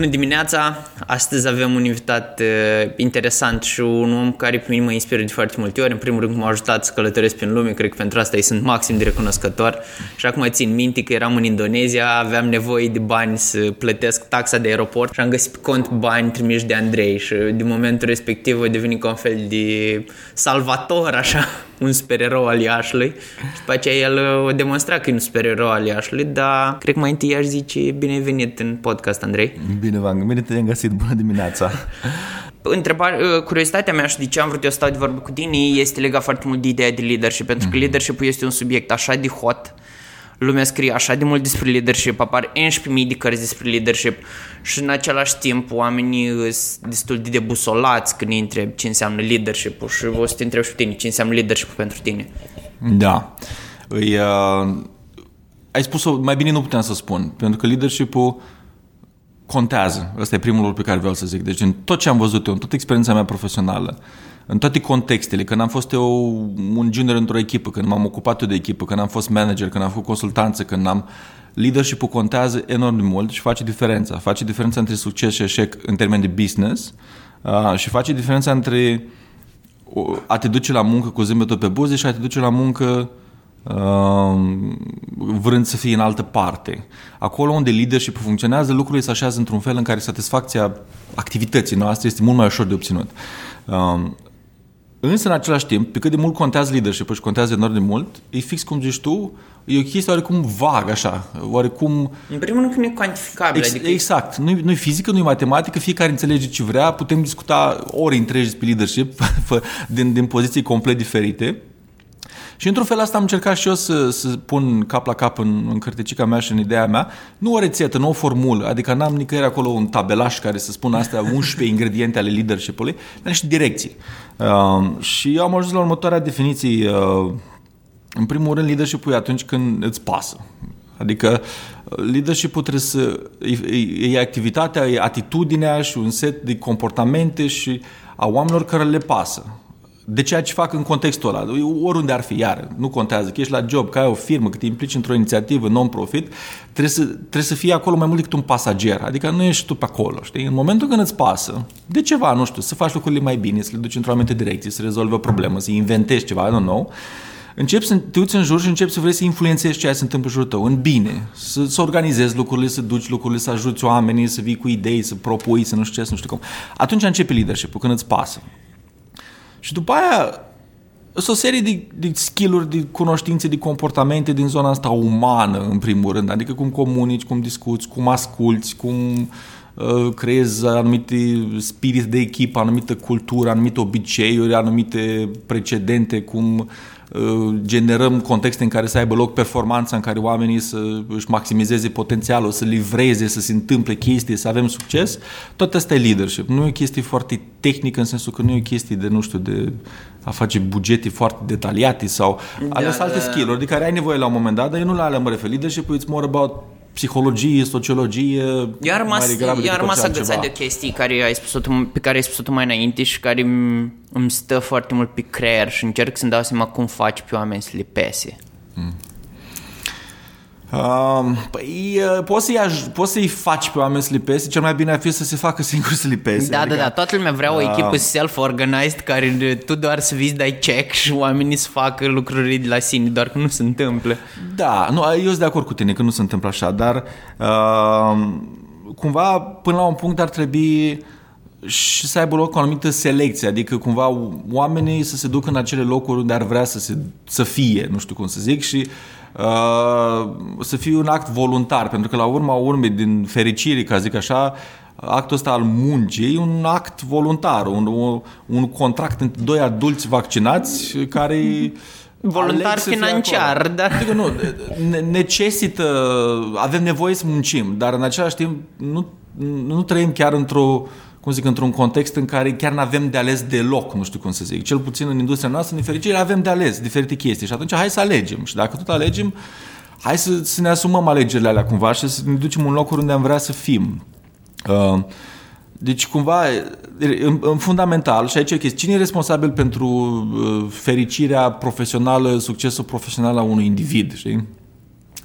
Bună dimineața! Astăzi avem un invitat uh, interesant și un om care pe mine mă inspiră de foarte multe ori. În primul rând m-a ajutat să călătoresc prin lume, cred că pentru asta îi sunt maxim de recunoscător. Și acum țin minte că eram în Indonezia, aveam nevoie de bani să plătesc taxa de aeroport și am găsit pe cont bani trimiși de Andrei și din momentul respectiv a devenit ca un fel de salvator, așa, un supererou al Iașului. Și după aceea el o demonstra că e un supererou al Iașului, dar cred că mai întâi aș zice bine ai venit în podcast, Andrei. Bine v-am, bine te-am găsit, bună dimineața! Întrebare, uh, curiozitatea mea și de ce am vrut eu să stau de vorbă cu tine este legat foarte mult de ideea de leadership, pentru că mm-hmm. leadership este un subiect așa de hot, lumea scrie așa de mult despre leadership, apar 11.000 de cărți despre leadership și în același timp oamenii sunt destul de debusolați când îi întreb ce înseamnă leadership și o să te întreb și pe tine ce înseamnă leadership pentru tine. Da. Îi, uh, ai spus-o, mai bine nu puteam să spun, pentru că leadership-ul contează. Ăsta e primul lucru pe care vreau să zic. Deci în tot ce am văzut eu, în toată experiența mea profesională, în toate contextele, când am fost eu un junior într-o echipă, când m-am ocupat eu de echipă, când am fost manager, când am făcut consultanță, când am leadership-ul contează enorm de mult și face diferența. Face diferența între succes și eșec în termen de business uh, și face diferența între a te duce la muncă cu zâmbetul pe buze și a te duce la muncă Ehm, vrând să fie în altă parte. Acolo unde leadership funcționează, lucrurile se așează într-un fel în care satisfacția activității noastre este mult mai ușor de obținut. Ehm, însă, în același timp, pe cât de mult contează leadership și contează enorm de mult, e fix cum zici tu, e o chestie oarecum vag, așa, oarecum... În primul rând, nu e cuantificabil. Ex- adică... Exact. Nu-i, nu fizică, nu-i matematică, fiecare înțelege ce vrea, putem discuta ori întregi despre leadership din, din poziții complet diferite, și într-un fel asta am încercat și eu să, să pun cap la cap în, în cărticica mea și în ideea mea. Nu o rețetă, nu o formulă, adică n-am nicăieri acolo un tabelaș care să spună astea 11 ingrediente ale leadership-ului, dar niște direcții. Uh, și eu am ajuns la următoarea definiție. Uh, în primul rând, leadership-ul e atunci când îți pasă. Adică leadership-ul trebuie să... E, e activitatea, e atitudinea și un set de comportamente și a oamenilor care le pasă de ceea ce fac în contextul ăla. Oriunde ar fi, iar, nu contează, că ești la job, că ai o firmă, că te implici într-o inițiativă non-profit, trebuie să, trebuie să fii acolo mai mult decât un pasager, adică nu ești tu pe acolo, știi? În momentul când îți pasă de ceva, nu știu, să faci lucrurile mai bine, să le duci într-o anumită direcție, să rezolvi o problemă, să inventezi ceva, nu nou, începi să te uiți în jur și începi să vrei să influențezi ceea ce se întâmplă în jurul tău, în bine, să, să organizezi lucrurile, să duci lucrurile, să ajuți oamenii, să vii cu idei, să propui, să nu știu ce, să nu știu cum. Atunci începe leadership când îți pasă. Și după aia sunt o serie de, de skill-uri, de cunoștințe, de comportamente din zona asta umană, în primul rând. Adică cum comunici, cum discuți, cum asculți, cum uh, creezi anumite spirit de echipă, anumită cultură, anumite obiceiuri, anumite precedente, cum Uh, generăm contexte în care să aibă loc performanța, în care oamenii să își maximizeze potențialul, să livreze, să se întâmple chestii, să avem succes, tot asta e leadership. Nu e o chestie foarte tehnică în sensul că nu e o chestie de, nu știu, de a face bugete foarte detaliate sau da, alea sunt alte da. skill-uri de care ai nevoie la un moment dat, dar eu nu la alea mă refer. Leadership it's more about psihologie, sociologie, eu am rămas, eu am rămas agățat de chestii care ai spus pe care ai spus-o mai înainte și care îmi, îmi stă foarte mult pe creier și încerc să-mi dau seama cum faci pe oameni să le pese. Mm. Uh, păi poți să-i, aj- poți să-i faci pe oameni să lipeze, cel mai bine ar fi să se facă singur să lipeze. Da, adică, da, da, toată lumea vrea o uh, echipă self-organized care tu doar să vizi, dai check și oamenii să facă lucruri de la sine, doar că nu se întâmplă. Da, nu, eu sunt de acord cu tine că nu se întâmplă așa, dar uh, cumva până la un punct ar trebui și să aibă loc o anumită selecție, adică cumva oamenii să se ducă în acele locuri unde ar vrea să, se, să fie, nu știu cum să zic, și uh, să fie un act voluntar, pentru că la urma urmei, din fericire, ca zic așa, actul ăsta al muncii e un act voluntar, un, un contract între doi adulți vaccinați care voluntar financiar, dar... Adică nu, necesită, avem nevoie să muncim, dar în același timp nu, nu trăim chiar într-o cum zic, într-un context în care chiar nu avem de ales deloc, nu știu cum să zic. Cel puțin în industria noastră, în nefericire, avem de ales diferite chestii și atunci hai să alegem. Și dacă tot alegem, hai să, să ne asumăm alegerile alea cumva și să ne ducem în locuri unde am vrea să fim. Uh, deci, cumva, în, în fundamental, și aici e chestia, cine e responsabil pentru uh, fericirea profesională, succesul profesional a unui individ, știi?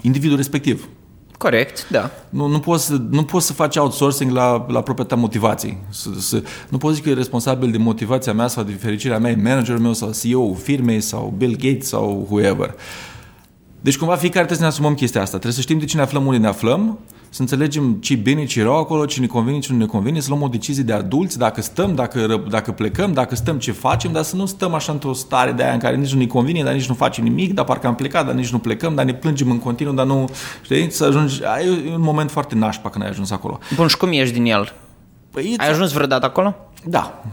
Individul respectiv. Corect, da. Nu, nu, poți, să, nu poți să faci outsourcing la, la propria ta motivație. Să, să, nu poți zice că e responsabil de motivația mea sau de fericirea mea, managerul meu sau CEO firmei sau Bill Gates sau whoever. Deci cumva fiecare trebuie să ne asumăm chestia asta. Trebuie să știm de ce ne aflăm unde ne aflăm, să înțelegem ce bine, ce rău acolo, ce ne convine, ce nu ne convine, să luăm o decizie de adulți, dacă stăm, dacă, dacă plecăm, dacă stăm, ce facem, dar să nu stăm așa într-o stare de aia în care nici nu ne convine, dar nici nu facem nimic, dar parcă am plecat, dar nici nu plecăm, dar ne plângem în continuu, dar nu, știi, să ajungi, ai un moment foarte nașpa când ai ajuns acolo. Bun, și cum ești din el? Păi, ai ajuns vreodată acolo? Da,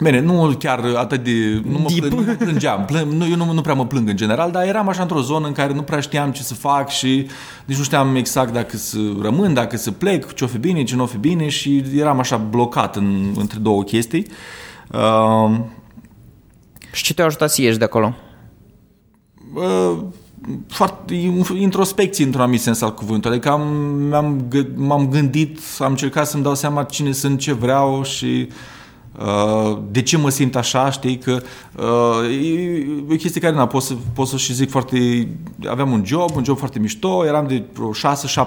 Bine, nu chiar atât de... Nu mă, plâng, nu mă plângeam. Plâng, nu, eu nu, nu prea mă plâng în general, dar eram așa într-o zonă în care nu prea știam ce să fac și nici nu știam exact dacă să rămân, dacă să plec, ce o fi bine, ce nu o fi bine și eram așa blocat în, între două chestii. Uh, și ce te-a ajutat să ieși de acolo? Uh, foarte introspecție într-un anumit sens al cuvântului. Adică am, m-am, m-am gândit, am încercat să-mi dau seama cine sunt, ce vreau și uh, Uh, de ce mă simt așa, știi, că uh, e o chestie care n pot să, pot să și zic foarte... Aveam un job, un job foarte mișto, eram de vreo 6-7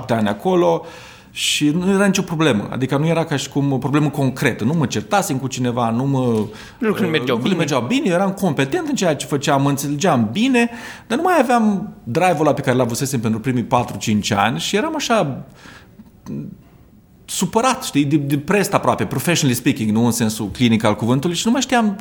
ani acolo și nu era nicio problemă. Adică nu era ca și cum o problemă concretă. Nu mă certasem cu cineva, nu mă... Lucrurile mergeau bine. mergeau bine, eram competent în ceea ce făceam, mă înțelegeam bine, dar nu mai aveam drive-ul ăla pe care l-avusesem pentru primii 4-5 ani și eram așa supărat, știi, depressed aproape, professionally speaking, nu în sensul clinic al cuvântului și nu mai știam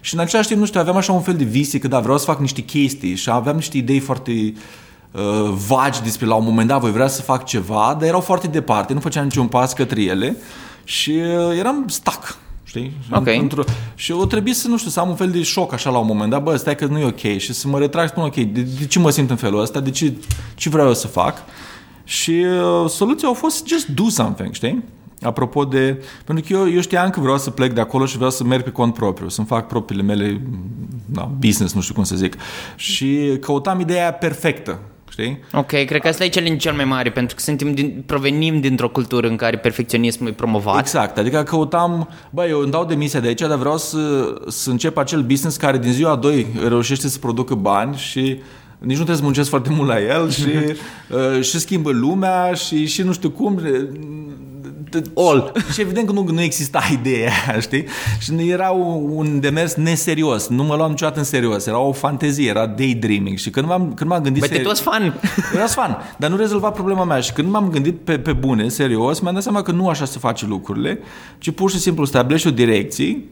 și în același timp, nu știu, aveam așa un fel de vise că da, vreau să fac niște chestii și aveam niște idei foarte uh, vagi despre la un moment dat voi vrea să fac ceva, dar erau foarte departe, nu făceam niciun pas către ele și uh, eram stuck, știi? Okay. Într-o, și o trebuie să, nu știu, să am un fel de șoc așa la un moment dat, bă, stai că nu e ok și să mă retrag și spun ok, de, de ce mă simt în felul ăsta, de ce, ce vreau eu să fac și uh, soluția a fost just do something, știi? Apropo de... Pentru că eu, eu știam că vreau să plec de acolo și vreau să merg pe cont propriu, să-mi fac propriile mele na, business, nu știu cum să zic. Și căutam ideea perfectă, știi? Ok, cred că asta e challenge cel mai mare, pentru că suntem din, provenim dintr-o cultură în care perfecționismul e promovat. Exact, adică căutam, bă, eu îmi dau demisia de aici, dar vreau să, să încep acel business care din ziua 2 reușește să producă bani și nici nu trebuie să muncesc foarte mult la el și, uh, și schimbă lumea și, și nu știu cum. All. Și evident că nu, nu exista ideea aia, știi? Și era un demers neserios. Nu mă luam niciodată în serios. Era o fantezie, era daydreaming. Și când m-am, când m-am gândit... Bă, te fan. Era fan. Dar nu rezolva problema mea. Și când m-am gândit pe, pe bune, serios, mi-am dat seama că nu așa se face lucrurile, ci pur și simplu stabilești o direcție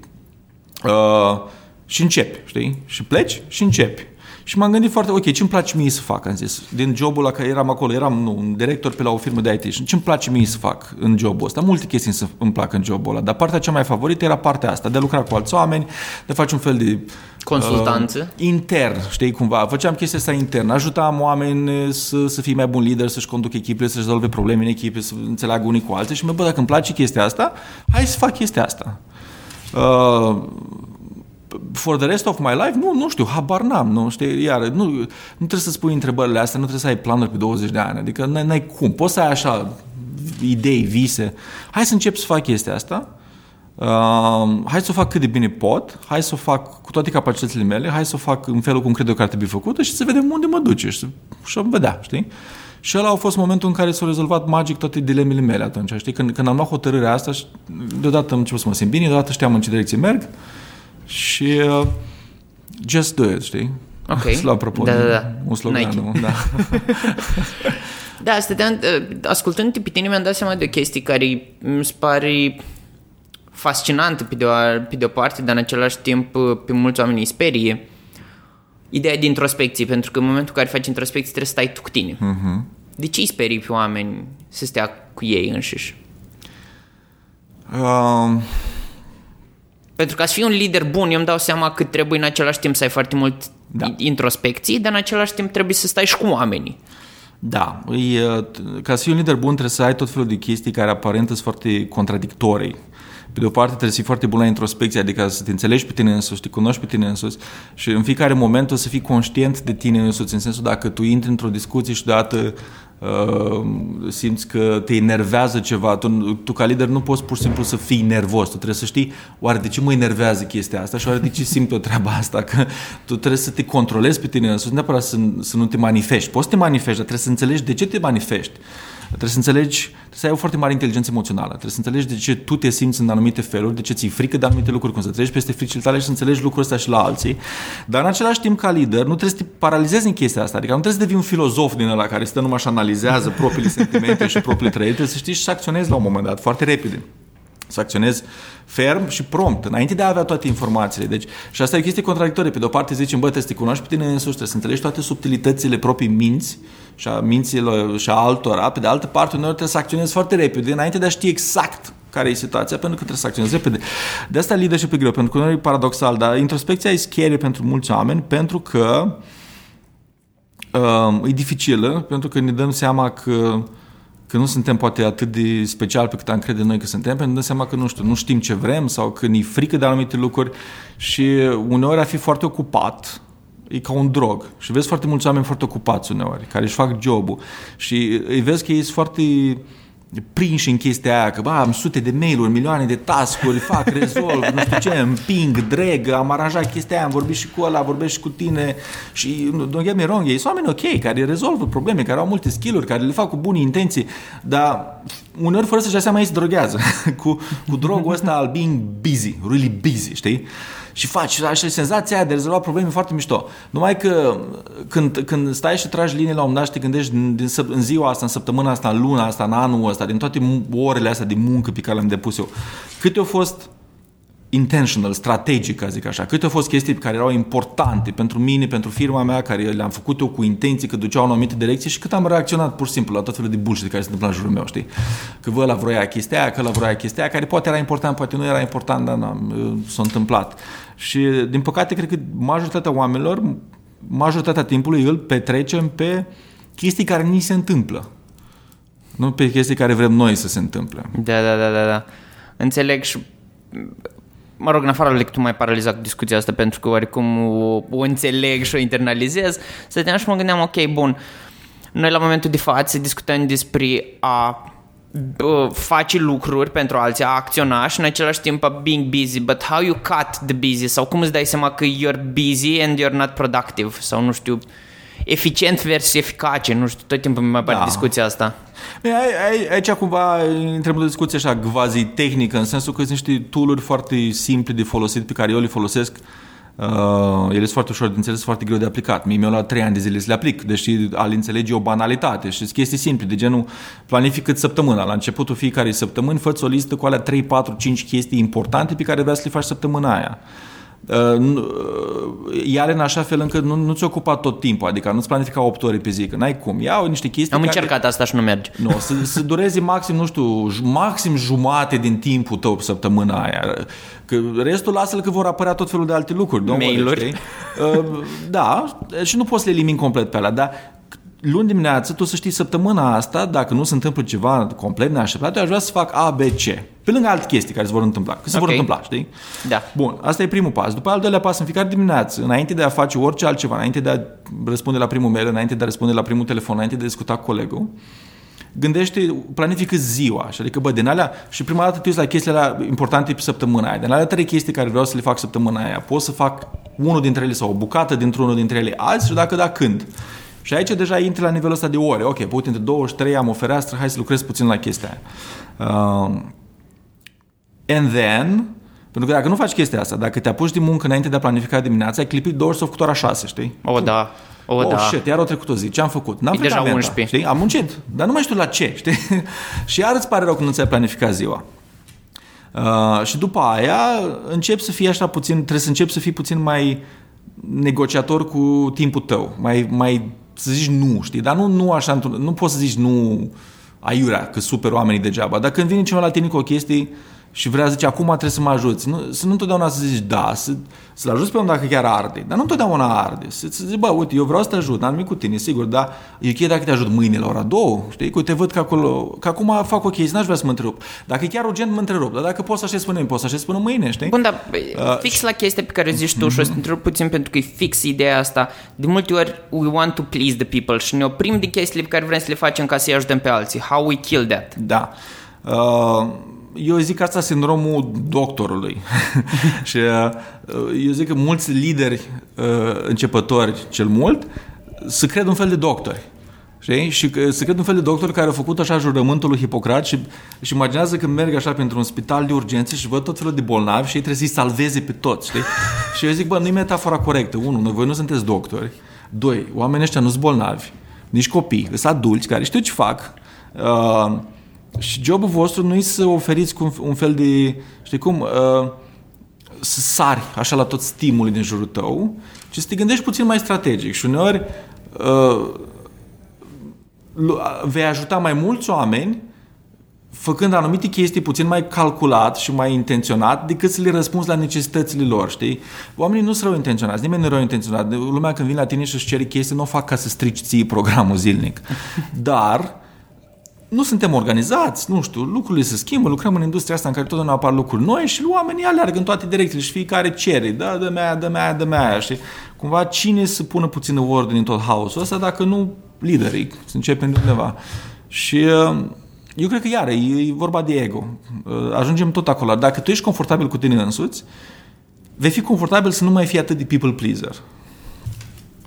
uh, și începi, știi? Și pleci și începi. Și m-am gândit foarte, ok, ce-mi place mie să fac, am zis. Din jobul la care eram acolo, eram nu, un director pe la o firmă de IT și ce-mi place mie să fac în jobul ăsta? Multe chestii să îmi plac în jobul ăla, dar partea cea mai favorită era partea asta, de a lucra cu alți oameni, de a face un fel de Consultanță? Uh, intern, știi cumva. Făceam chestia asta intern. Ajutam oameni să, să fie mai buni lideri, să-și conduc echipele, să-și rezolve probleme în echipe, să înțeleagă unii cu alții și mă, bă, dacă îmi place chestia asta, hai să fac chestia asta. Uh, for the rest of my life, nu, nu știu, habar n-am, nu știi, iar, nu, nu trebuie să spui întrebările astea, nu trebuie să ai planuri pe 20 de ani, adică n-ai, n-ai cum, poți să ai așa idei, vise, hai să încep să fac chestia asta, uh, hai să o fac cât de bine pot, hai să o fac cu toate capacitățile mele, hai să o fac în felul cum cred eu că ar trebui făcută și să vedem unde mă duce și să și vedea, știi? Și ăla a fost momentul în care s-au rezolvat magic toate dilemele mele atunci, știi? Când, când am luat hotărârea asta, deodată am început să mă simt bine, deodată știam în ce direcție merg, și uh, just do it, știi? Ok. La apropo da, da, da. un slogan, Nike. Nu? Da. da, stăteam, uh, ascultând pe tine mi-am dat seama de o chestie care mi se pare fascinantă pe de, o, pe de o parte, dar în același timp uh, pe mulți oameni îi sperie. Ideea de introspecție, pentru că în momentul în care faci introspecție trebuie să stai tu cu tine. Uh-huh. De ce îi sperii pe oameni să stea cu ei înșiși? Um... Pentru ca să fii un lider bun, eu îmi dau seama că trebuie în același timp să ai foarte mult da. introspecții, dar în același timp trebuie să stai și cu oamenii. Da, e, ca să fii un lider bun trebuie să ai tot felul de chestii care aparent sunt foarte contradictorii Pe de o parte trebuie să fii foarte bun la introspecție, adică să te înțelegi pe tine însuși, să te cunoști pe tine însuși și în fiecare moment o să fii conștient de tine însuți, în sensul dacă tu intri într-o discuție și deodată uh, simți că te enervează ceva, tu, tu ca lider nu poți pur și simplu să fii nervos, tu trebuie să știi oare de ce mă enervează chestia asta și oare de ce simt o treaba asta, că tu trebuie să te controlezi pe tine însuți, neapărat să, să nu te manifesti. Poți să te manifesti, dar trebuie să înțelegi de ce te manifesti. Trebuie să înțelegi, trebuie să ai o foarte mare inteligență emoțională. Trebuie să înțelegi de ce tu te simți în anumite feluri, de ce ți-e frică de anumite lucruri, cum să treci peste fricile tale și să înțelegi lucrul ăsta și la alții. Dar în același timp, ca lider, nu trebuie să te paralizezi în chestia asta. Adică nu trebuie să devii un filozof din ăla care stă numai și analizează propriile sentimente și propriile trăiri. Trebuie să știi și să acționezi la un moment dat, foarte repede să acționezi ferm și prompt, înainte de a avea toate informațiile. Deci, și asta e o chestie contradictorie. Pe de o parte zicem, bă, trebuie să te cunoști pe tine însuși, trebuie să înțelegi toate subtilitățile proprii minți și a minților și a altora. Pe de altă parte, uneori trebuie să acționezi foarte repede, înainte de a ști exact care e situația, pentru că trebuie să acționezi repede. De asta leadership e greu, pentru că nu e paradoxal, dar introspecția e scary pentru mulți oameni, pentru că uh, e dificilă, pentru că ne dăm seama că că nu suntem poate atât de special pe cât am crede noi că suntem, pentru că ne dăm seama că nu știu, nu știm ce vrem sau că ne frică de anumite lucruri și uneori a fi foarte ocupat e ca un drog. Și vezi foarte mulți oameni foarte ocupați uneori, care își fac jobul și îi vezi că ei sunt foarte prinși în chestia aia, că bă, am sute de mail-uri, milioane de task-uri, fac, rezolv, nu știu ce, împing, drag, am aranjat chestia aia, am vorbit și cu ăla, vorbesc și cu tine și, don't get me wrong, ei sunt oameni ok, care rezolvă probleme, care au multe skill-uri, care le fac cu bune intenții, dar uneori fără să-și dea seama ei se drogează cu, cu drogul ăsta al being busy, really busy, știi? Și faci așa senzația de a rezolva probleme foarte mișto. Numai că când, când stai și tragi linii la un dat și te gândești din, din, în ziua asta, în săptămâna asta, în luna asta, în anul ăsta, din toate orele astea de muncă pe care le-am depus eu, câte au fost intentional, strategic, ca zic așa. Câte au fost chestii care erau importante pentru mine, pentru firma mea, care le-am făcut eu cu intenții, că duceau în o anumită direcție și cât am reacționat pur și simplu la tot felul de bullshit care se întâmplă în jurul meu, știi? Că vă la vroia chestia aia, că la vroia chestia aia, care poate era important, poate nu era important, dar nu, s-a întâmplat. Și, din păcate, cred că majoritatea oamenilor, majoritatea timpului îl petrecem pe chestii care ni se întâmplă. Nu pe chestii care vrem noi să se întâmple. Da, da, da, da. da. Înțeleg și mă rog, în afară de că tu mai paralizat cu discuția asta pentru că oricum o, o înțeleg și o internalizez, stăteam și mă gândeam, ok, bun, noi la momentul de față discutăm despre a face lucruri pentru alții, a acționa și în același timp a being busy, but how you cut the busy? Sau cum îți dai seama că you're busy and you're not productive? Sau nu știu, eficient versus eficace, nu știu, tot timpul mi mai apare da. discuția asta. Aici cumva intrăm o discuție așa quasi tehnică, în sensul că sunt niște tool foarte simple de folosit pe care eu le folosesc Uh, ele sunt foarte ușor de înțeles, foarte greu de aplicat. Mie mi-au luat 3 ani de zile să le aplic, deși al înțelege o banalitate și chestii simple, de genul planifică săptămâna. La începutul fiecare săptămâni fă o listă cu alea 3, 4, 5 chestii importante pe care vrea să le faci săptămâna aia. Iar uh, în așa fel încât nu, nu ți ocupa tot timpul, adică nu-ți planifica 8 ore pe zi, că n-ai cum. Iau niște chestii Am care, încercat asta și nu merge. Nu, să, să dureze maxim, nu știu, maxim jumate din timpul tău săptămâna aia. Că restul lasă-l că vor apărea tot felul de alte lucruri. Mail-uri. Uh, da, și nu poți să le elimini complet pe alea, dar luni dimineață, tu să știi, săptămâna asta, dacă nu se întâmplă ceva complet neașteptat, eu aș vrea să fac A, B, C. Pe lângă alte chestii care se vor întâmpla. Că se okay. vor întâmpla, știi? Da. Bun, asta e primul pas. După al doilea pas, în fiecare dimineață, înainte de a face orice altceva, înainte de a răspunde la primul mail, înainte de a răspunde la primul telefon, înainte de a discuta cu colegul, gândește, planifică ziua. Și adică, bă, din alea, și prima dată te uiți la chestiile alea importante pe săptămâna aia. Din alea trei chestii care vreau să le fac săptămâna aia. Pot să fac unul dintre ele sau o bucată dintr-unul dintre ele azi și dacă da, când. Și aici deja intri la nivelul ăsta de ore. Ok, pot între 23 am o fereastră, hai să lucrez puțin la chestia aia. Uh, and then, pentru că dacă nu faci chestia asta, dacă te apuci din muncă înainte de a planifica dimineața, ai clipit două ori sau făcut ora 6, știi? O, oh, da. O, oh, da. shit, iar o trecut o zi. Ce am făcut? N-am e deja menta, 11. Știi? Am muncit, dar nu mai știu la ce, știi? și iar îți pare rău când nu ți-ai planificat ziua. Uh, și după aia încep să fii așa puțin, trebuie să începi să fii puțin mai negociator cu timpul tău, mai, mai să zici nu, știi? Dar nu, nu așa, nu poți să zici nu aiurea, că super oamenii degeaba. Dar când vine cineva la tine cu o chestie și vrea să zice, acum trebuie să mă ajuți. Nu, să nu întotdeauna să zici da, să, să-l ajuți pe om dacă chiar arde, dar nu întotdeauna arde. Să, să zici, bă, uite, eu vreau să te ajut, n-am nimic cu tine, sigur, dar e ok dacă te ajut mâine la ora două, știi, că te văd că acolo, că acum fac o chestie, n-aș vrea să mă întrerup. Dacă e chiar urgent, mă întrerup, dar dacă poți să aștepți până mâine, poți să aștepți până mâine, știi? Bun, dar uh, fix la chestia pe care zici tu mm-hmm. și o să te întrerup puțin pentru că e fix ideea asta. De multe ori, we want to please the people și ne oprim de chestiile pe care vrem să le facem ca să-i ajutăm pe alții. How we kill that. Da. Uh, eu zic că asta sindromul doctorului. și uh, eu zic că mulți lideri uh, începători, cel mult, să cred un fel de doctori. Știi? Și să cred un fel de doctor care a făcut așa jurământul lui Hipocrat și, și imaginează că merg așa pentru un spital de urgențe și văd tot felul de bolnavi și ei trebuie să-i salveze pe toți. Știi? și eu zic, bă, nu e metafora corectă. Unu, noi voi nu sunteți doctori. Doi, oamenii ăștia nu sunt bolnavi, nici copii, sunt adulți care știu ce fac. Uh, și jobul vostru nu e să oferiți un, un fel de, știi cum, uh, să sari așa la tot stimulul din jurul tău, ci să te gândești puțin mai strategic. Și uneori uh, vei ajuta mai mulți oameni făcând anumite chestii puțin mai calculat și mai intenționat decât să le răspunzi la necesitățile lor, știi? Oamenii nu sunt rău intenționați, nimeni nu e rău intenționat. Lumea când vine la tine și își cere chestii, nu o fac ca să strici ție programul zilnic. Dar nu suntem organizați, nu știu, lucrurile se schimbă, lucrăm în industria asta în care totdeauna apar lucruri noi și oamenii aleargă în toate direcțiile și fiecare cere, da, dă mea, dă mea, dă mea, și cumva cine să pună puțină ordine în tot haosul ăsta dacă nu liderii, să începem de undeva. Și uh, eu cred că iară, e vorba de ego. Uh, ajungem tot acolo. Dacă tu ești confortabil cu tine însuți, vei fi confortabil să nu mai fii atât de people pleaser.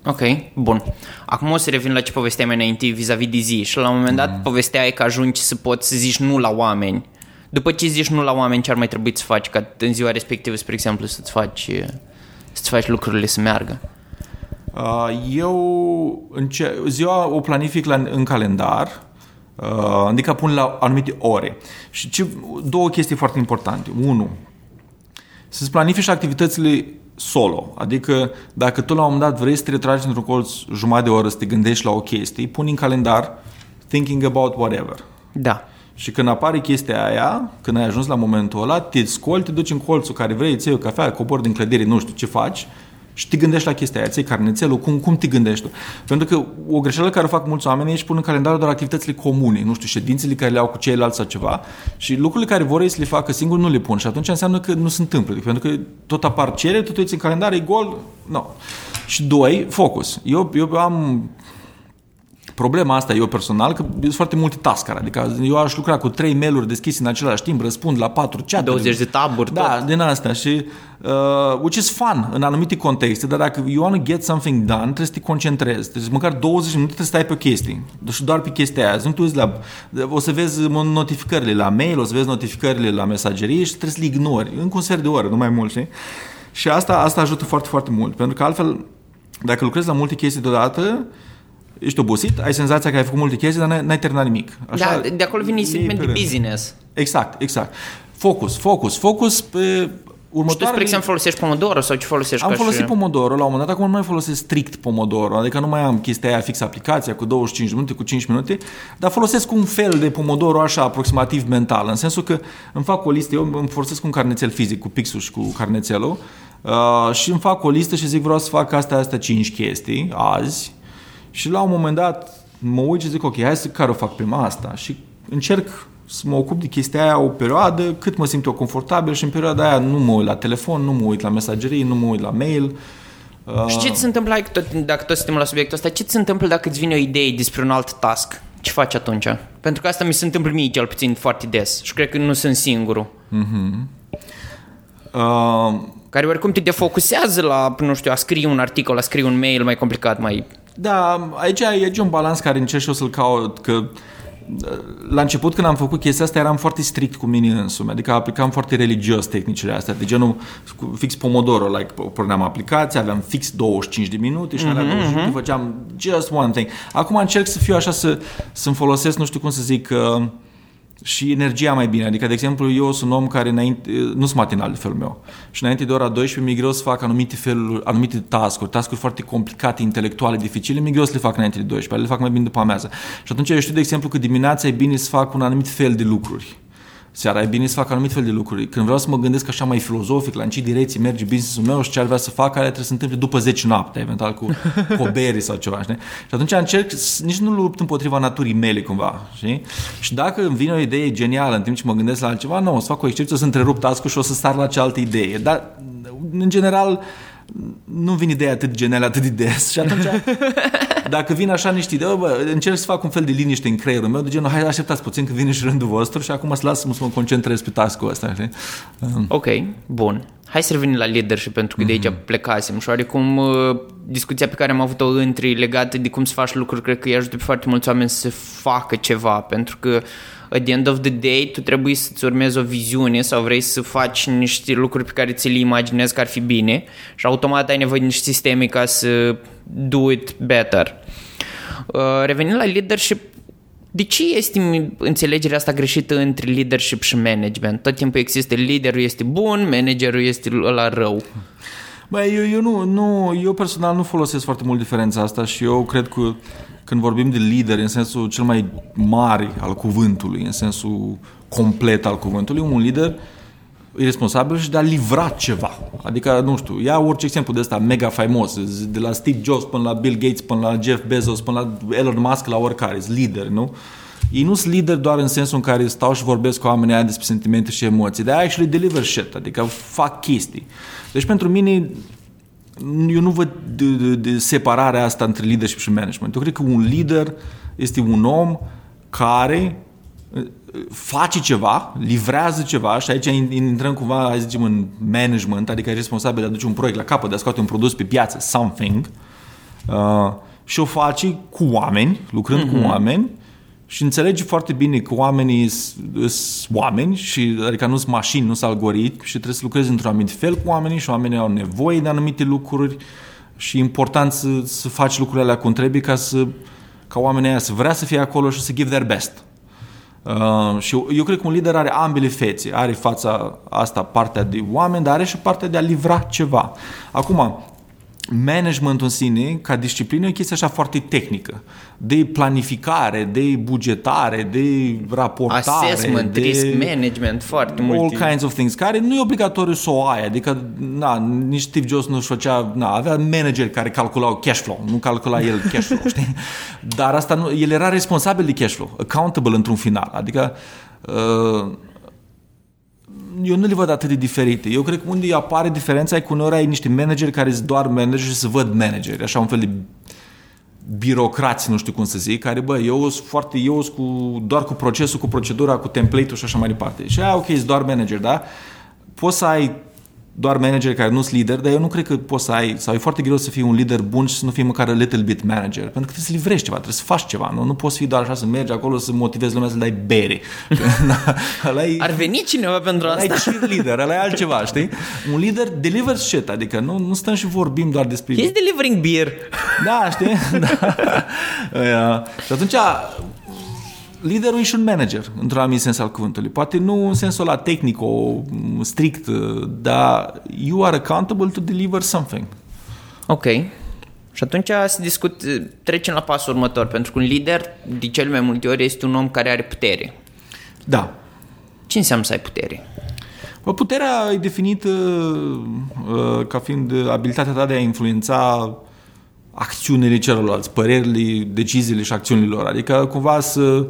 Ok, bun. Acum o să revin la ce povesteai mai înainte vis-a-vis de zi și la un moment dat mm. povesteai că ajungi să poți să zici nu la oameni. După ce zici nu la oameni, ce ar mai trebui să faci ca în ziua respectivă, spre exemplu, să-ți faci, să-ți faci lucrurile să meargă? Uh, eu înce- ziua o planific la, în calendar, uh, adică pun la anumite ore. Și ce, două chestii foarte importante. Unu, să-ți planifici activitățile solo. Adică dacă tu la un moment dat vrei să te retragi într-un colț jumătate de oră să te gândești la o chestie, pune în calendar thinking about whatever. Da. Și când apare chestia aia, când ai ajuns la momentul ăla, te scoli, te duci în colțul care vrei, îți iei o cafea, cobori din clădire, nu știu ce faci, și te gândești la chestia aia, ți carnețelul, cum, cum te gândești tu? Pentru că o greșeală care o fac mulți oameni e și pun în calendar doar activitățile comune, nu știu, ședințele care le au cu ceilalți sau ceva și lucrurile care vor ei să le facă singur nu le pun și atunci înseamnă că nu se întâmplă, pentru că tot apar cere, tu uiți în calendar, e gol, nu. No. Și doi, focus. Eu, eu am Problema asta eu personal, că sunt foarte multe task adică eu aș lucra cu trei mail-uri deschise în același timp, răspund la patru chat 20 de taburi, Da, tot. din asta și uh, which is fun în anumite contexte, dar dacă you want to get something done, trebuie să te concentrezi, trebuie să măcar 20 minute să stai pe o chestie, și doar pe chestia aia, nu te la, o să vezi notificările la mail, o să vezi notificările la mesagerie și trebuie să le ignori, încă un sfert de oră, nu mai mult, știi? Și asta, asta ajută foarte, foarte mult, pentru că altfel, dacă lucrezi la multe chestii deodată, ești obosit, ai senzația că ai făcut multe chestii, dar n-ai, n-ai terminat nimic. Așa, da, de acolo vine sentiment de business. Exact, exact. Focus, focus, focus pe următoarele... Și tu, spre exemplu, folosești Pomodoro sau ce folosești? Am folosit și... Pomodoro la un moment dat, acum nu mai folosesc strict Pomodoro, adică nu mai am chestia aia fix aplicația cu 25 minute, cu 5 minute, dar folosesc un fel de Pomodoro așa aproximativ mental, în sensul că îmi fac o listă, eu îmi folosesc un carnețel fizic cu pixul și cu carnețelul uh, și îmi fac o listă și zic vreau să fac astea, astea 5 chestii azi, și la un moment dat mă uit și zic, ok, hai să care o fac prima asta și încerc să mă ocup de chestia aia o perioadă, cât mă simt eu confortabil și în perioada aia nu mă uit la telefon, nu mă uit la mesagerii, nu mă uit la mail. Și ce ți se întâmplă, tot, dacă tot suntem la subiectul ăsta, ce ți se întâmplă dacă îți vine o idee despre un alt task? Ce faci atunci? Pentru că asta mi se întâmplă mie cel puțin foarte des și cred că nu sunt singurul. Mm-hmm. Uh, care oricum te defocusează la, nu știu, a scrie un articol, a scrie un mail mai complicat, mai da, aici e un balans care încerc și eu să-l caut, că la început când am făcut chestia asta eram foarte strict cu mine însumi, adică aplicam foarte religios tehnicile astea, de genul fix Pomodoro, like, porneam aplicația, aveam fix 25 de minute și mm-hmm, alea 25 mm-hmm. făceam just one thing. Acum încerc să fiu așa, să, să-mi folosesc, nu știu cum să zic, uh, și energia mai bine. Adică, de exemplu, eu sunt un om care înainte, nu sunt matinal de felul meu. Și înainte de ora 12 mi-e greu să fac anumite feluri, anumite task-uri, task-uri foarte complicate, intelectuale, dificile, mi-e greu să le fac înainte de 12, le fac mai bine după amiază. Și atunci eu știu, de exemplu, că dimineața e bine să fac un anumit fel de lucruri. Seara, e bine să fac anumit fel de lucruri. Când vreau să mă gândesc așa mai filozofic, la în ce direcție merge business-ul meu și ce ar vrea să fac, care trebuie să se întâmple după 10 noapte, eventual cu, cu o bere sau ceva, știi? Și atunci încerc, nici nu lupt împotriva naturii mele cumva, știi? Și dacă îmi vine o idee genială în timp ce mă gândesc la altceva, nu, o să fac o excepție, o să întrerup task și o să star la cealaltă idee. Dar, în general, nu vin ideea atât genială atât de des și atunci dacă vin așa niște idei, bă, încerc să fac un fel de liniște în creierul meu, de genul, hai așteptați puțin că vine și rândul vostru și acum să las să mă concentrez pe task-ul ăsta. Știi? Ok, bun. Hai să revenim la leadership, pentru că mm-hmm. de aici mhm. plecasem și oarecum uh, discuția pe care am avut-o între legată de cum să faci lucruri, cred că îi ajută pe foarte mulți oameni să facă ceva, pentru că at the end of the day tu trebuie să-ți urmezi o viziune sau vrei să faci niște lucruri pe care ți le imaginezi că ar fi bine și automat ai nevoie de niște sisteme ca să do it better. Uh, revenind la leadership, de ce este înțelegerea asta greșită între leadership și management? Tot timpul există liderul este bun, managerul este la rău. Băi, eu, eu, nu, nu, eu personal nu folosesc foarte mult diferența asta și eu cred că când vorbim de lider în sensul cel mai mare al cuvântului, în sensul complet al cuvântului, un lider e responsabil și de a livra ceva. Adică, nu știu, ia orice exemplu de ăsta mega faimos, de la Steve Jobs până la Bill Gates, până la Jeff Bezos, până la Elon Musk, la oricare, sunt lideri, nu? Ei nu sunt lideri doar în sensul în care stau și vorbesc cu oamenii aia despre sentimente și emoții, dar actually deliver shit, adică fac chestii. Deci pentru mine eu nu văd de, de, de separarea asta între leadership și management. Eu cred că un lider este un om care uh, face ceva, livrează ceva și aici intrăm cumva, hai zicem, în management, adică e responsabil de a duce un proiect la capăt, de a scoate un produs pe piață, something, uh, și o face cu oameni, lucrând mm-hmm. cu mhm. oameni și înțelege foarte bine că oamenii sunt oameni, și, adică nu sunt mașini, nu sunt algoritmi și trebuie să lucrezi într-un anumit fel cu oamenii și oamenii au nevoie de anumite lucruri și e important să, să faci lucrurile alea cum trebuie ca, să, ca oamenii aia să vrea să fie acolo și să give their best. Uh, și eu cred că un lider are ambele fețe. Are fața asta partea de oameni, dar are și partea de a livra ceva. Acum, managementul în sine, ca disciplină, e o chestie așa foarte tehnică. De planificare, de bugetare, de raportare. Assessment, de risk management, foarte multe. All kinds of things, care nu e obligatoriu să o ai. Adică, na, nici Steve Jobs nu-și făcea, na, avea manageri care calculau cash flow, nu calcula el cash flow, știi? Dar asta nu, el era responsabil de cash flow, accountable într-un final. Adică, uh, eu nu le văd atât de diferite. Eu cred că unde apare diferența e cu uneori ai niște manageri care sunt doar manageri și se văd manageri, așa un fel de birocrați, nu știu cum să zic, care, bă, eu sunt foarte, eu sunt cu, doar cu procesul, cu procedura, cu template-ul și așa mai departe. Și aia, ok, sunt doar manager, da? Poți să ai doar manageri care nu sunt lideri, dar eu nu cred că poți să ai, sau e foarte greu să fii un lider bun și să nu fii măcar a little bit manager, pentru că trebuie să livrezi ceva, trebuie să faci ceva, nu, nu poți fi doar așa să mergi acolo să motivezi lumea să dai bere. Ar veni cineva pentru asta. Ai lider, ăla e altceva, știi? Un lider delivers shit, adică nu, nu stăm și vorbim doar despre... He's delivering beer. Da, știi? da. și atunci liderul e și un manager, într-un anumit sens al cuvântului. Poate nu în sensul la tehnic, o strict, dar you are accountable to deliver something. Ok. Și atunci se discut, trecem la pasul următor, pentru că un lider, de cel mai multe ori, este un om care are putere. Da. Ce înseamnă să ai putere? Bă, puterea e definită uh, ca fiind abilitatea ta de a influența acțiunile celorlalți, părerile, deciziile și acțiunile lor. Adică cumva să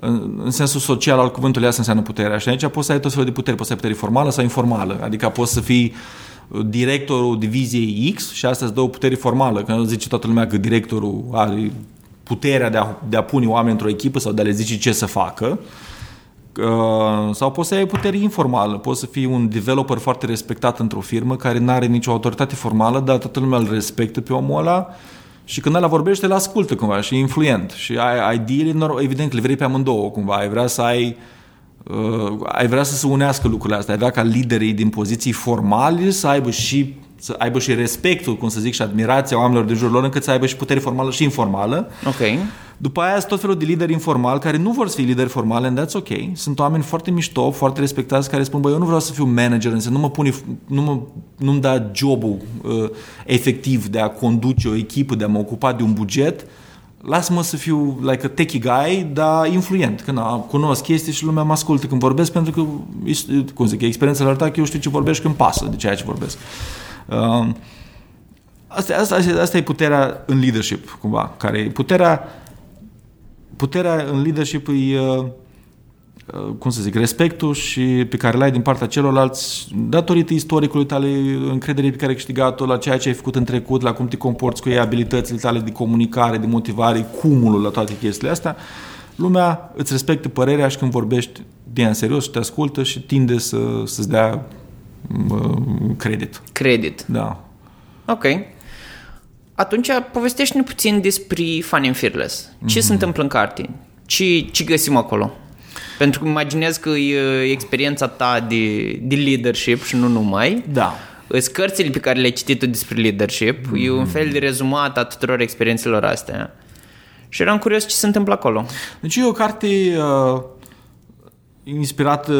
în, în sensul social al cuvântului asta înseamnă puterea. Și aici poți să ai tot felul de putere, poți să ai putere formală sau informală, adică poți să fii uh, directorul diviziei X și asta îți dă o putere formală, că nu zice toată lumea că directorul are puterea de a, de a pune oameni într-o echipă sau de a le zice ce să facă, uh, sau poți să ai putere informală, poți să fii un developer foarte respectat într-o firmă care nu are nicio autoritate formală, dar toată lumea îl respectă pe omul ăla și când ăla vorbește, îl ascultă cumva și e influent. Și ai, ideile, evident, le vrei pe amândouă cumva. Ai vrea să ai uh, ai vrea să se unească lucrurile astea. Ai vrea ca liderii din poziții formale să aibă și să aibă și respectul, cum să zic, și admirația oamenilor de jurul lor, încât să aibă și putere formală și informală. Ok. După aia sunt tot felul de lideri informal care nu vor să fie lideri formale, and that's ok. Sunt oameni foarte mișto, foarte respectați, care spun, bă, eu nu vreau să fiu manager, însă nu mă pune, nu mă, nu-mi da jobul uh, efectiv de a conduce o echipă, de a mă ocupa de un buget, lasă-mă să fiu like a techie guy, dar influent, că na, cunosc chestii și lumea mă ascultă când vorbesc pentru că, cum zic, experiența la arăta că eu știu ce vorbești când pasă de ceea ce vorbesc. Uh, asta, asta, asta, asta e puterea în leadership, cumva, care e puterea, puterea în leadership e uh, Uh, cum să zic, respectul și pe care l-ai din partea celorlalți datorită istoricului tale, încrederii pe care ai câștigat-o, la ceea ce ai făcut în trecut, la cum te comporți cu ei, abilitățile tale de comunicare, de motivare, cumulul la toate chestiile astea, lumea îți respectă părerea și când vorbești de în serios și te ascultă și tinde să, să-ți dea uh, credit. Credit. Da. Ok. Atunci povestește-ne puțin despre Fun and Fearless. Ce mm-hmm. se întâmplă în carte? Ce, ce găsim acolo? Pentru că imaginez că e experiența ta de, de leadership și nu numai. Da. Sunt cărțile pe care le-ai citit despre leadership. Mm-hmm. E un mhm. fel de rezumat a tuturor experiențelor astea. Și eram curios ce se întâmplă acolo. Deci e o carte uh, inspirată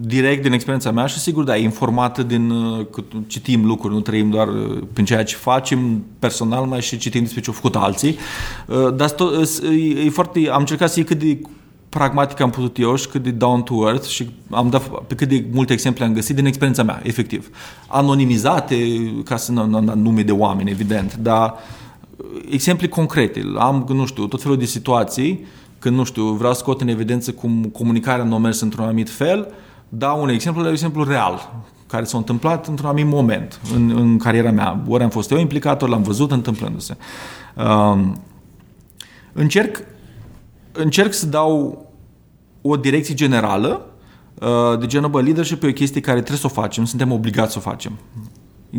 direct din experiența mea și sigur, da, e informată din uh, că citim lucruri, nu trăim doar uh, prin ceea ce facem personal, mai și citim despre ce au făcut alții. Uh, dar e, e foarte, am încercat să iei cât de pragmatic am putut eu și cât de down to earth și am dat pe cât de multe exemple am găsit din experiența mea, efectiv. Anonimizate, ca să nu am dat nume de oameni, evident, dar uh, exemple concrete. Am, nu știu, tot felul de situații când, nu știu, vreau să scot în evidență cum comunicarea nu a mers într-un anumit fel, dau un exemplu, un exemplu real, care s-a întâmplat într-un anumit moment în, în cariera mea. Ori am fost eu implicat, ori l-am văzut întâmplându-se. Um, încerc încerc să dau o direcție generală uh, de genul, bă, leadership e o chestie care trebuie să o facem, suntem obligați să o facem.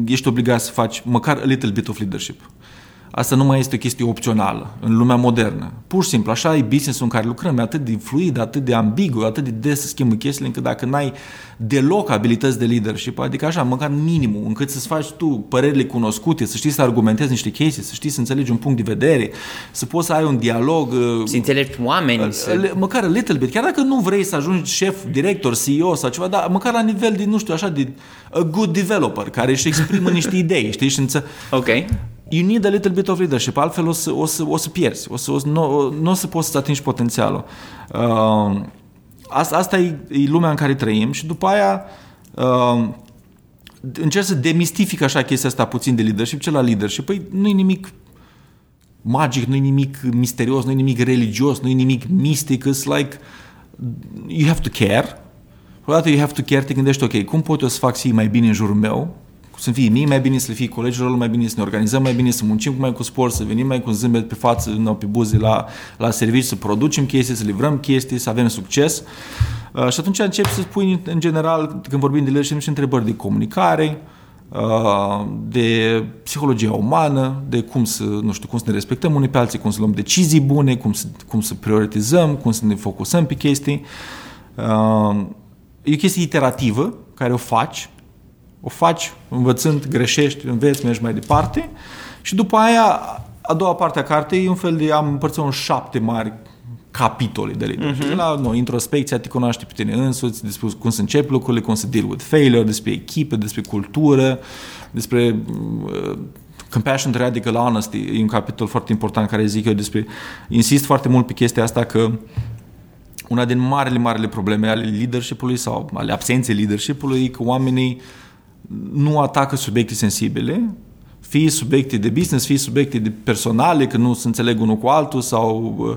Ești obligat să faci măcar a little bit of leadership. Asta nu mai este o chestie opțională în lumea modernă. Pur și simplu, așa e business în care lucrăm, e atât de fluid, atât de ambigu, atât de des să schimbă chestiile, încât dacă n-ai deloc abilități de leadership, adică așa, măcar minimul, încât să-ți faci tu părerile cunoscute, să știi să argumentezi niște chestii, să știi să înțelegi un punct de vedere, să poți să ai un dialog. Uh, să înțelegi oameni. Uh, să... Măcar a little bit, chiar dacă nu vrei să ajungi șef, director, CEO sau ceva, dar măcar la nivel de, nu știu, așa, de a good developer, care își exprimă niște idei, știi? Și înță... Ok you need a little bit of leadership, altfel o să, o să, o să pierzi, o să, o să, nu, nu o să poți să atingi potențialul. Uh, asta, asta e, e lumea în care trăim și după aia uh, încerc să demistific așa chestia asta puțin de leadership. Ce la leadership? Păi nu e nimic magic, nu e nimic misterios, nu e nimic religios, nu e nimic mistic, it's like you have to care. Odată you have to care, te gândești, ok, cum pot eu să fac să mai bine în jurul meu? Să fie mie mai bine, să fie colegilor mai bine, să ne organizăm mai bine, să muncim mai cu sport, să venim mai cu zâmbet pe față, nu, pe buze la, la serviciu, să producem chestii, să livrăm chestii, să avem succes. Uh, și atunci încep să spui, în general, când vorbim de leadership, niște întrebări de comunicare, uh, de psihologia umană, de cum să, nu știu, cum să ne respectăm unii pe alții, cum să luăm decizii bune, cum să, cum să prioritizăm, cum să ne focusăm pe chestii. Uh, e o chestie iterativă care o faci o faci învățând, greșești, înveți, mergi mai departe și după aia a doua parte a cartei e un fel de, am împărțit în șapte mari capitole de leadership. Uh-huh. La no, introspecția, te cunoaște pe tine însuți, despre cum să începi lucrurile, cum să deal with failure, despre echipe, despre cultură, despre uh, compassion radical honesty. E un capitol foarte important care zic eu despre, insist foarte mult pe chestia asta că una din marile, marile probleme ale leadership-ului sau ale absenței leadership-ului e că oamenii uh, nu atacă subiecte sensibile, fie subiecte de business, fie subiecte de personale, că nu se înțeleg unul cu altul sau uh,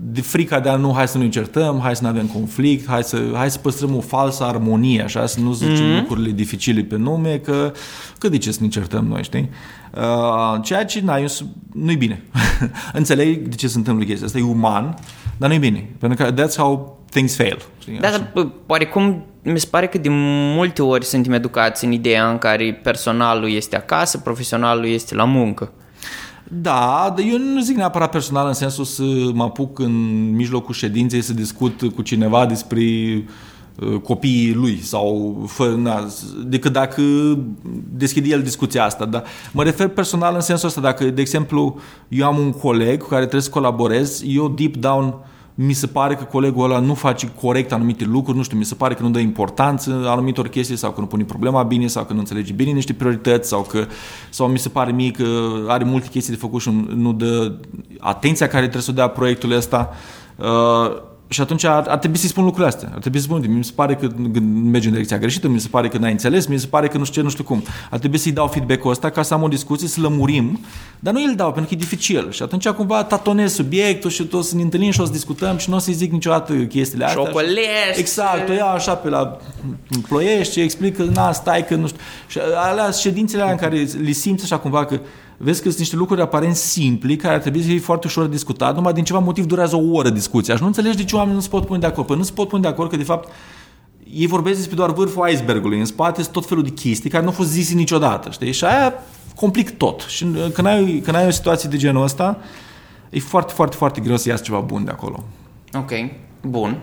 de frica de a nu, hai să nu încertăm, hai să nu avem conflict, hai să, hai să păstrăm o falsă armonie, așa, să nu zicem mm-hmm. lucrurile dificile pe nume, că, că de ce să ne încertăm noi, știi? Uh, ceea ce, na, eu, nu-i bine. Înțeleg de ce se întâmplă chestia asta, e uman, dar nu-i bine, pentru că that's how things fail. Știi? Da, dar oarecum mi se pare că de multe ori suntem educați în ideea în care personalul este acasă, profesionalul este la muncă. Da, dar eu nu zic neapărat personal în sensul să mă apuc în mijlocul ședinței să discut cu cineva despre uh, copiii lui sau fă, na, decât dacă deschide el discuția asta. Dar mă refer personal în sensul ăsta, dacă, de exemplu, eu am un coleg cu care trebuie să colaborez, eu deep down mi se pare că colegul ăla nu face corect anumite lucruri, nu știu, mi se pare că nu dă importanță anumitor chestii sau că nu pune problema bine sau că nu înțelege bine niște priorități sau că sau mi se pare mie că are multe chestii de făcut și nu dă atenția care trebuie să o dea proiectul ăsta. Uh, și atunci ar, ar trebui să-i spun lucrurile astea. Ar trebui să spun, mi se pare că merge în direcția greșită, mi se pare că n-ai înțeles, mi se pare că nu știu ce, nu știu cum. Ar trebui să-i dau feedback-ul ăsta ca să am o discuție, să lămurim, dar nu îl dau pentru că e dificil. Și atunci cumva tatonez subiectul și tot să ne întâlnim și o să discutăm și nu o să-i zic niciodată chestiile astea. Șocolești! Exact, o iau așa pe la ploiești și explic că na, stai că nu știu. Și alea ședințele alea în care li simți așa cumva că vezi că sunt niște lucruri aparent simpli care ar trebui să fie foarte ușor de discutat, numai din ceva motiv durează o oră discuția și nu înțelegi de ce oamenii nu se pot pune de acord. Păi nu se pot pune de acord că de fapt ei vorbesc despre doar vârful icebergului, în spate sunt tot felul de chestii care nu au fost zise niciodată, știi? Și aia complic tot. Și când ai, când ai o situație de genul ăsta, e foarte, foarte, foarte greu să iasă ceva bun de acolo. Ok, bun.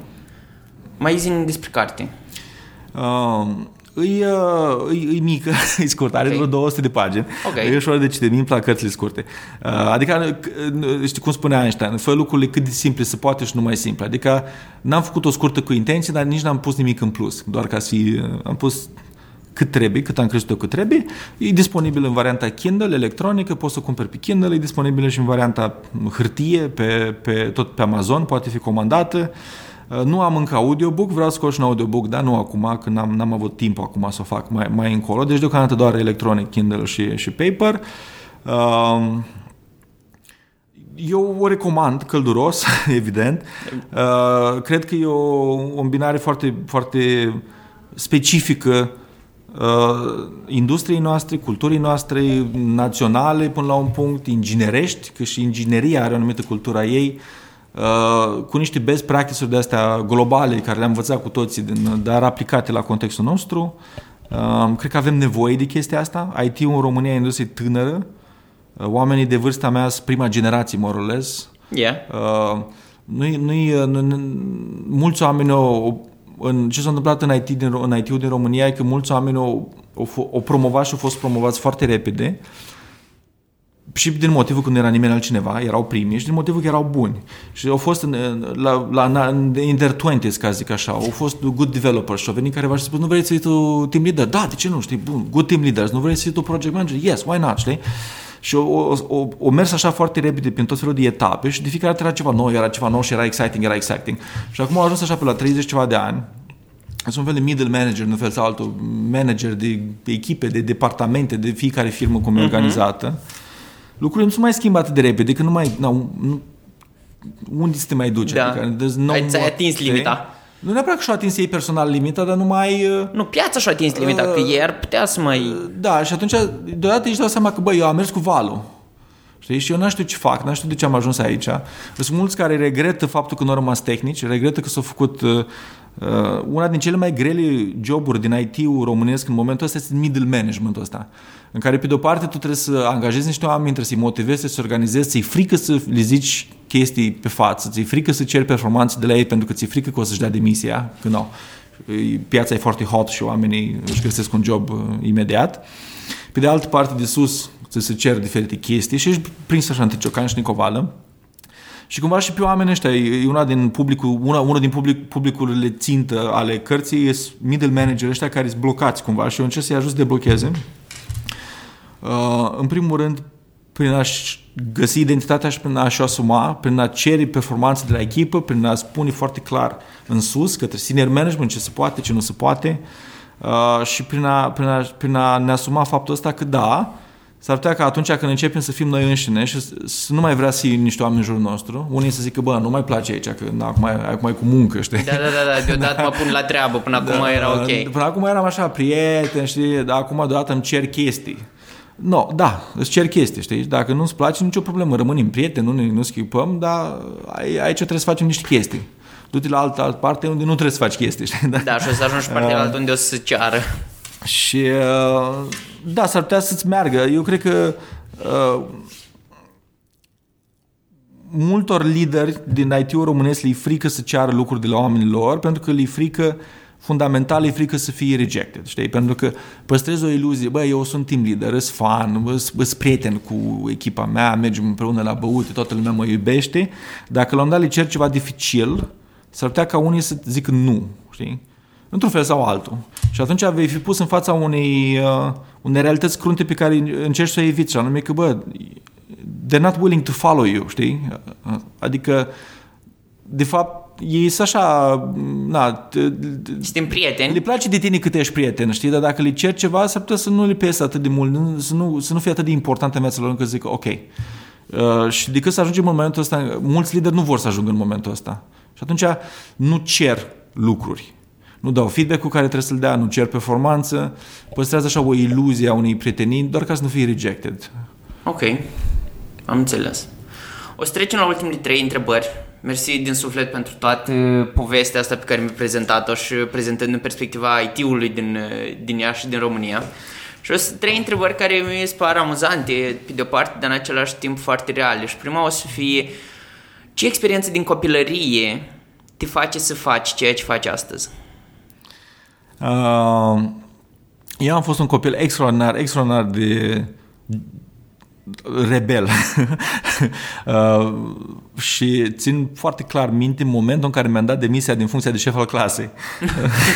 Mai zi despre carte. Uh, E, e, e mică, e scurtă, are okay. vreo 200 de pagini. Okay. E ușor de citit, mi plac cărțile scurte. Uh, adică, știi cum spunea Einstein, fă lucrurile cât de simple se poate și nu mai simple. Adică n-am făcut o scurtă cu intenție, dar nici n-am pus nimic în plus. Doar ca să fi, am pus cât trebuie, cât am crezut eu cât trebuie. E disponibil în varianta Kindle electronică, poți să cumperi pe Kindle, e disponibil și în varianta hârtie, pe, pe, tot pe Amazon, poate fi comandată. Uh, nu am încă audiobook, vreau să scot și un audiobook, dar nu acum, că n-am, n-am avut timp acum să o fac mai, mai încolo. Deci deocamdată doar electronic, Kindle și, și paper. Uh, eu o recomand călduros, evident. Uh, cred că e o, o îmbinare foarte, foarte specifică industriei noastre, culturii noastre, naționale până la un punct, inginerești, că și ingineria are o anumită cultură a ei. Uh, cu niște best practices de astea globale care le-am învățat cu toții, din, dar aplicate la contextul nostru. Uh, cred că avem nevoie de chestia asta. IT-ul în România e industrie tânără. Uh, oamenii de vârsta mea sunt prima generație, more or less. Yeah. Uh, nu, nu, nu, nu, mulți oameni au, în ce s-a întâmplat în, IT din, în IT-ul din România e că mulți oameni au, au, au promovat și au fost promovați foarte repede și din motivul că nu era nimeni altcineva, erau primii și din motivul că erau buni. Și au fost în, la, la, la in their 20s, ca zic așa, au fost good developers și au venit careva și spus, nu vrei să fii tu team leader? Da, de ce nu? Știi, bun, good team leaders, nu vrei să fii tu project manager? Yes, why not, știi? Și o, o, o, o mers așa foarte repede prin tot felul de etape și de fiecare dată era ceva nou, era ceva nou și era exciting, era exciting. Și acum au ajuns așa pe la 30 ceva de ani, sunt un fel de middle manager, în fel sau altul, manager de, de echipe, de departamente, de fiecare firmă cum e uh-huh. Organizată lucrurile nu se mai schimbă atât de repede, că nu mai... Nu, nu, unde să te mai duci? Da. Adică, no ai, ți-ai atins limita. Nu neapărat că și-au atins ei personal limita, dar nu mai... Uh, nu, piața și-a atins limita, uh, că ieri putea să mai... Uh, da, și atunci deodată își dau seama că, băi, eu am mers cu valul. Știi? Și eu nu știu ce fac, nu știu de ce am ajuns aici. Sunt mulți care regretă faptul că nu au rămas tehnici, regretă că s-au făcut uh, Uh, una din cele mai grele joburi din IT-ul românesc în momentul ăsta este middle management ăsta, în care pe de-o parte tu trebuie să angajezi niște oameni, trebuie să-i motivezi, să-i organizezi, ți-i frică să le zici chestii pe față, ți-i frică să ceri performanțe de la ei pentru că ți-i frică că o să-și dea demisia, că nu. Piața e foarte hot și oamenii își găsesc un job uh, imediat. Pe de altă parte, de sus, să se cer diferite chestii și ești prins așa între ciocan și nicovală și cumva și pe oamenii ăștia, e una din publicul, una, una din public, publicurile țintă ale cărții e middle manager ăștia care sunt blocați cumva și eu încerc să-i ajut să deblocheze. Uh, în primul rând, prin a-și găsi identitatea și prin a-și asuma, prin a cere performanțe de la echipă, prin a spune foarte clar în sus către senior management ce se poate, ce nu se poate uh, și prin a, prin, a, prin a ne asuma faptul ăsta că da, S-ar putea ca atunci când începem să fim noi înșine și să nu mai vrea să fie niște oameni în jurul nostru, unii să zică, bă, nu mai place aici, că na, acum, acum e cu muncă, știi? Da, da, da, da deodată mă pun la treabă, până acum da, era ok. Până acum eram așa, prieten, știi, dar acum deodată îmi cer chestii. No, da, îți cer chestii, știi? Dacă nu-ți place, nicio problemă, rămânem prieteni, nu ne nu schimbăm, dar aici trebuie să facem niște chestii. Du-te la altă, altă parte unde nu trebuie să faci chestii, știi? Da, da și o să ajungi partea uh, altă unde o să se ceară. Și uh, da, s-ar putea să-ți meargă. Eu cred că uh, multor lideri din IT-ul românesc li frică să ceară lucruri de la oamenii lor, pentru că li frică fundamental e frică să fie rejected, știi? Pentru că păstrezi o iluzie, bă, eu sunt team leader, sunt fan, sunt prieten cu echipa mea, mergem împreună la băut, toată lumea mă iubește. Dacă la un dat le cer ceva dificil, s-ar putea ca unii să zică nu, știi? Într-un fel sau altul. Și atunci vei fi pus în fața unei, uh, unei realități crunte pe care încerci să o eviți, și anume că, bă, they're not willing to follow you, știi? Adică, de fapt, ei sunt așa, na, Suntem prieteni. le place de tine cât ești prieten, știi? Dar dacă le cer ceva, s-ar putea să nu le pese atât de mult, nu, să, nu, să nu fie atât de important în viața lor încât zic, ok. Uh, și decât să ajungem în momentul ăsta, mulți lideri nu vor să ajungă în momentul ăsta. Și atunci nu cer lucruri. Nu dau feedback-ul care trebuie să-l dea, nu cer performanță, păstrează așa o iluzie a unei prietenii, doar ca să nu fie rejected. Ok, am înțeles. O să trecem la ultimele trei întrebări. Mersi din suflet pentru toată povestea asta pe care mi-ai prezentat-o și prezentând în perspectiva IT-ului din, din ea și din România. Și o să trei întrebări care mi se par amuzante, pe de o parte, dar în același timp foarte reale. Și prima o să fie, ce experiență din copilărie te face să faci ceea ce faci astăzi? Uh, eu am fost un copil extraordinar, extraordinar de rebel uh, și țin foarte clar minte momentul în care mi-am dat demisia din funcția de șef al clasei.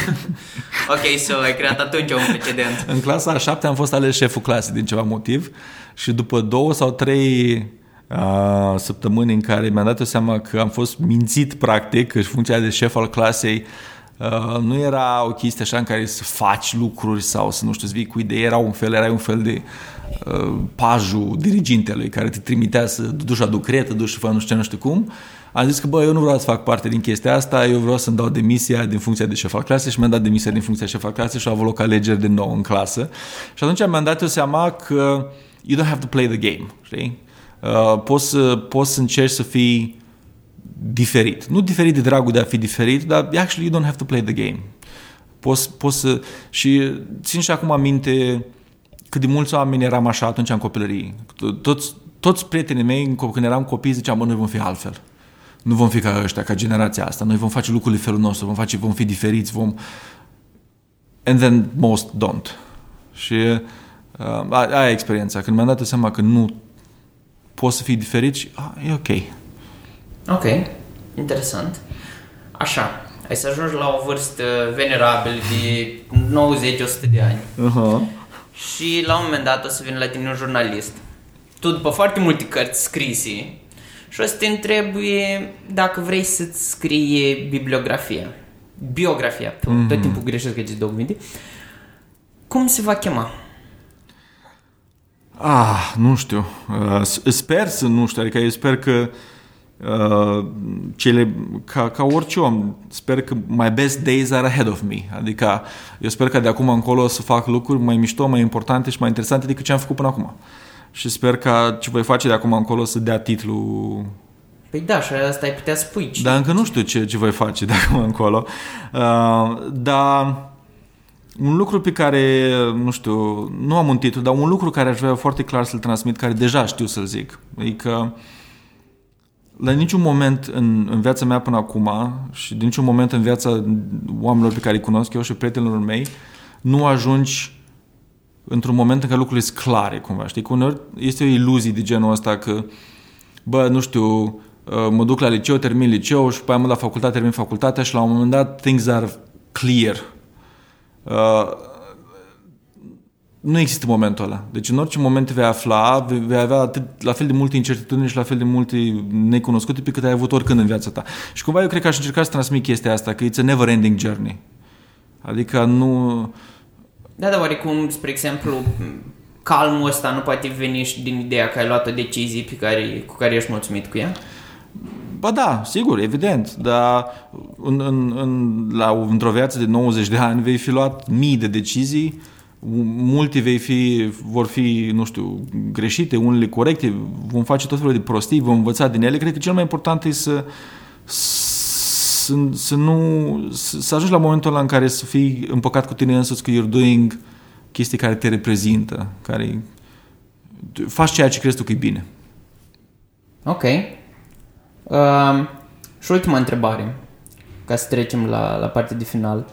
ok, so ai creat atunci un precedent. în clasa a șapte am fost ales șeful clasei din ceva motiv și după două sau trei uh, săptămâni în care mi-am dat eu seama că am fost mințit practic, că funcția de șef al clasei Uh, nu era o chestie așa în care să faci lucruri sau să nu știu, să vii cu idei, era un fel, era un fel de uh, pajul dirigintelui care te trimitea să duci la ducretă, duci să faci nu știu nu știu cum. Am zis că, bă, eu nu vreau să fac parte din chestia asta, eu vreau să-mi dau demisia din funcția de șef al clasei și mi-am dat demisia din funcția de șef al clasei și au avut loc alegeri de nou în clasă. Și atunci mi-am dat eu seama că you don't have to play the game, știi? Uh, poți, să, poți să încerci să fii diferit. Nu diferit de dragul de a fi diferit, dar actually you don't have to play the game. Poți, poți să... Și țin și acum aminte cât de mulți oameni eram așa atunci în copilărie. Toți, toți prietenii mei, când eram copii, ziceam, mă, noi vom fi altfel. Nu vom fi ca ăștia, ca generația asta. Noi vom face lucrurile felul nostru, vom, face, vom fi diferiți, vom... And then most don't. Și uh, aia e experiența. Când mi-am dat seama că nu poți să fii diferit și ah, e ok. Ok, interesant. Așa, ai să ajungi la o vârstă venerabilă de 90-100 de ani. Uh-huh. Și la un moment dat o să vină la tine un jurnalist. Tu după foarte multe cărți scrise și o să te întrebi dacă vrei să-ți scrie bibliografia. Biografia. Mm-hmm. Tot timpul greșesc că două cuvinte. Cum se va chema? Ah, nu știu. Uh, sper să nu știu. Adică eu sper că uh, Uh, cele, ca, ca orice om, sper că my best days are ahead of me. Adică eu sper că de acum încolo o să fac lucruri mai mișto, mai importante și mai interesante decât ce am făcut până acum. Și sper că ce voi face de acum încolo să dea titlul Păi da, și asta ai putea spui. Dar încă nu știu ce, ce voi face de acum încolo. Uh, dar un lucru pe care, nu știu, nu am un titlu, dar un lucru care aș vrea foarte clar să-l transmit, care deja știu să-l zic, e că uh, la niciun moment în, în viața mea până acum și din niciun moment în viața oamenilor pe care îi cunosc eu și prietenilor mei, nu ajungi într-un moment în care lucrurile sunt clare cumva, știi? Că uneori este o iluzie de genul ăsta că, bă, nu știu, uh, mă duc la liceu, termin liceu și după aia mă la facultate, termin facultatea și la un moment dat things are clear. Uh, nu există momentul ăla. Deci în orice moment te vei afla, vei avea atât, la fel de multe incertitudini și la fel de multe necunoscute pe cât ai avut oricând în viața ta. Și cumva eu cred că aș încerca să transmit chestia asta, că it's a never ending journey. Adică nu... Da, dar oarecum, spre exemplu, calmul ăsta nu poate veni și din ideea că ai luat o decizie pe care, cu care ești mulțumit cu ea? Ba da, sigur, evident, dar în, în, în, la, într-o viață de 90 de ani vei fi luat mii de decizii multe vei fi, vor fi, nu știu, greșite, unele corecte, vom face tot felul de prostii, vom învăța din ele. Cred că cel mai important e să, să, să nu, să, să ajungi la momentul ăla în care să fii împăcat cu tine însuți că you're doing chestii care te reprezintă, care faci ceea ce crezi tu că e bine. Ok. Uh, și ultima întrebare, ca să trecem la, la partea de final.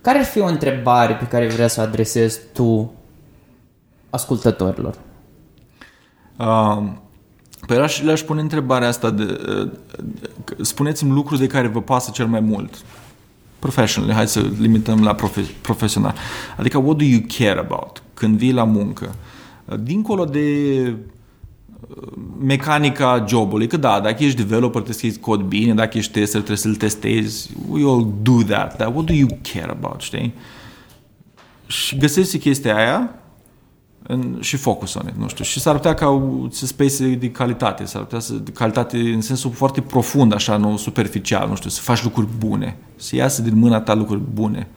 Care ar fi o întrebare pe care vrea să o adresezi tu ascultătorilor? Uh, Păi le-aș, le-aș pune întrebarea asta de, spuneți-mi lucruri de care vă pasă cel mai mult. Professionally, hai să limităm la profe- profesional. Adică, what do you care about când vii la muncă? Dincolo de mecanica jobului, că da, dacă ești developer trebuie să scrii cod bine, dacă ești tester trebuie să-l testezi, we all do that, dar what do you care about, știi? Și găsești chestia aia în, și focus on it, nu știu. Și s-ar putea ca să space de calitate, s-ar putea să, de calitate în sensul foarte profund, așa, nu superficial, nu știu, să faci lucruri bune, să iasă din mâna ta lucruri bune,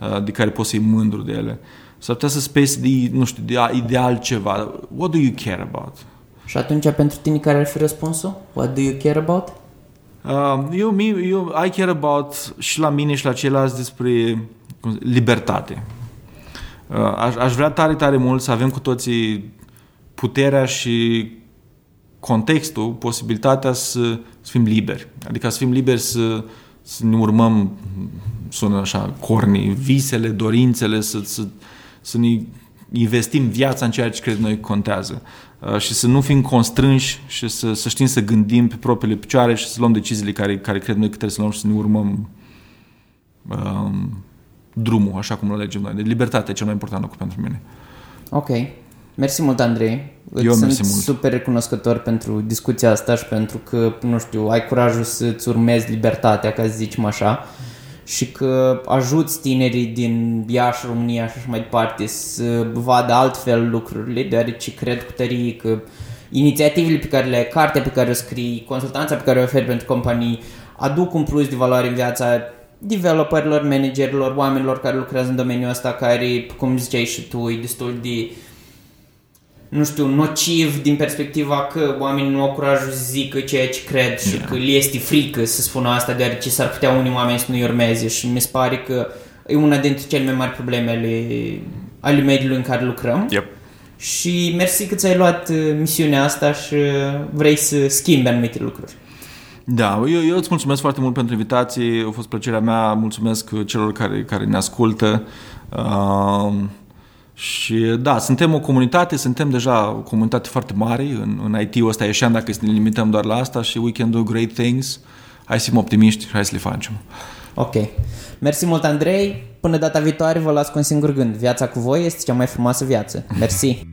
uh, de care poți să-i mândru de ele. S-ar putea să space de, nu știu, de, de altceva. What do you care about? Și atunci, pentru tine, care ar fi răspunsul? What do you care about? Uh, eu, eu, I care about și la mine și la ceilalți despre libertate. Uh, aș, aș vrea tare, tare mult să avem cu toții puterea și contextul, posibilitatea să, să fim liberi. Adică să fim liberi să, să ne urmăm, sună așa, cornii, visele, dorințele, să, să, să ne investim viața în ceea ce cred noi contează. Uh, și să nu fim constrânși și să, să știm să gândim pe propriile picioare și să luăm deciziile care, care cred noi că trebuie să luăm și să ne urmăm um, drumul, așa cum îl alegem noi. De libertate e cel mai important lucru pentru mine. Ok. Mersi mult, Andrei. Eu Îți sunt mult. super recunoscător pentru discuția asta și pentru că, nu știu, ai curajul să-ți urmezi libertatea, ca să zicem așa, și că ajuți tinerii din Iași, România și așa mai departe să vadă altfel lucrurile, deoarece cred cu tărie că inițiativele pe care le cartea pe care o scrii, consultanța pe care o oferi pentru companii, aduc un plus de valoare în viața developerilor, managerilor, oamenilor care lucrează în domeniul ăsta, care, cum ziceai și tu, e destul de nu știu, nociv din perspectiva că oamenii nu au curajul să zică ceea ce cred și yeah. că le este frică să spună asta deoarece s-ar putea unii oameni să nu-i urmeze și mi se pare că e una dintre cele mai mari probleme ale, ale mediului în care lucrăm. Yep. Și mersi că ți-ai luat uh, misiunea asta și vrei să schimbi anumite lucruri. Da, eu, eu îți mulțumesc foarte mult pentru invitație, a fost plăcerea mea, mulțumesc celor care, care ne ascultă. Uh, și da, suntem o comunitate, suntem deja o comunitate foarte mare în, în IT-ul ăsta, ieșeam dacă să ne limităm doar la asta și we can do great things. Hai să fim optimiști și hai să le facem. Ok. Mersi mult, Andrei. Până data viitoare vă las cu un singur gând. Viața cu voi este cea mai frumoasă viață. Mersi.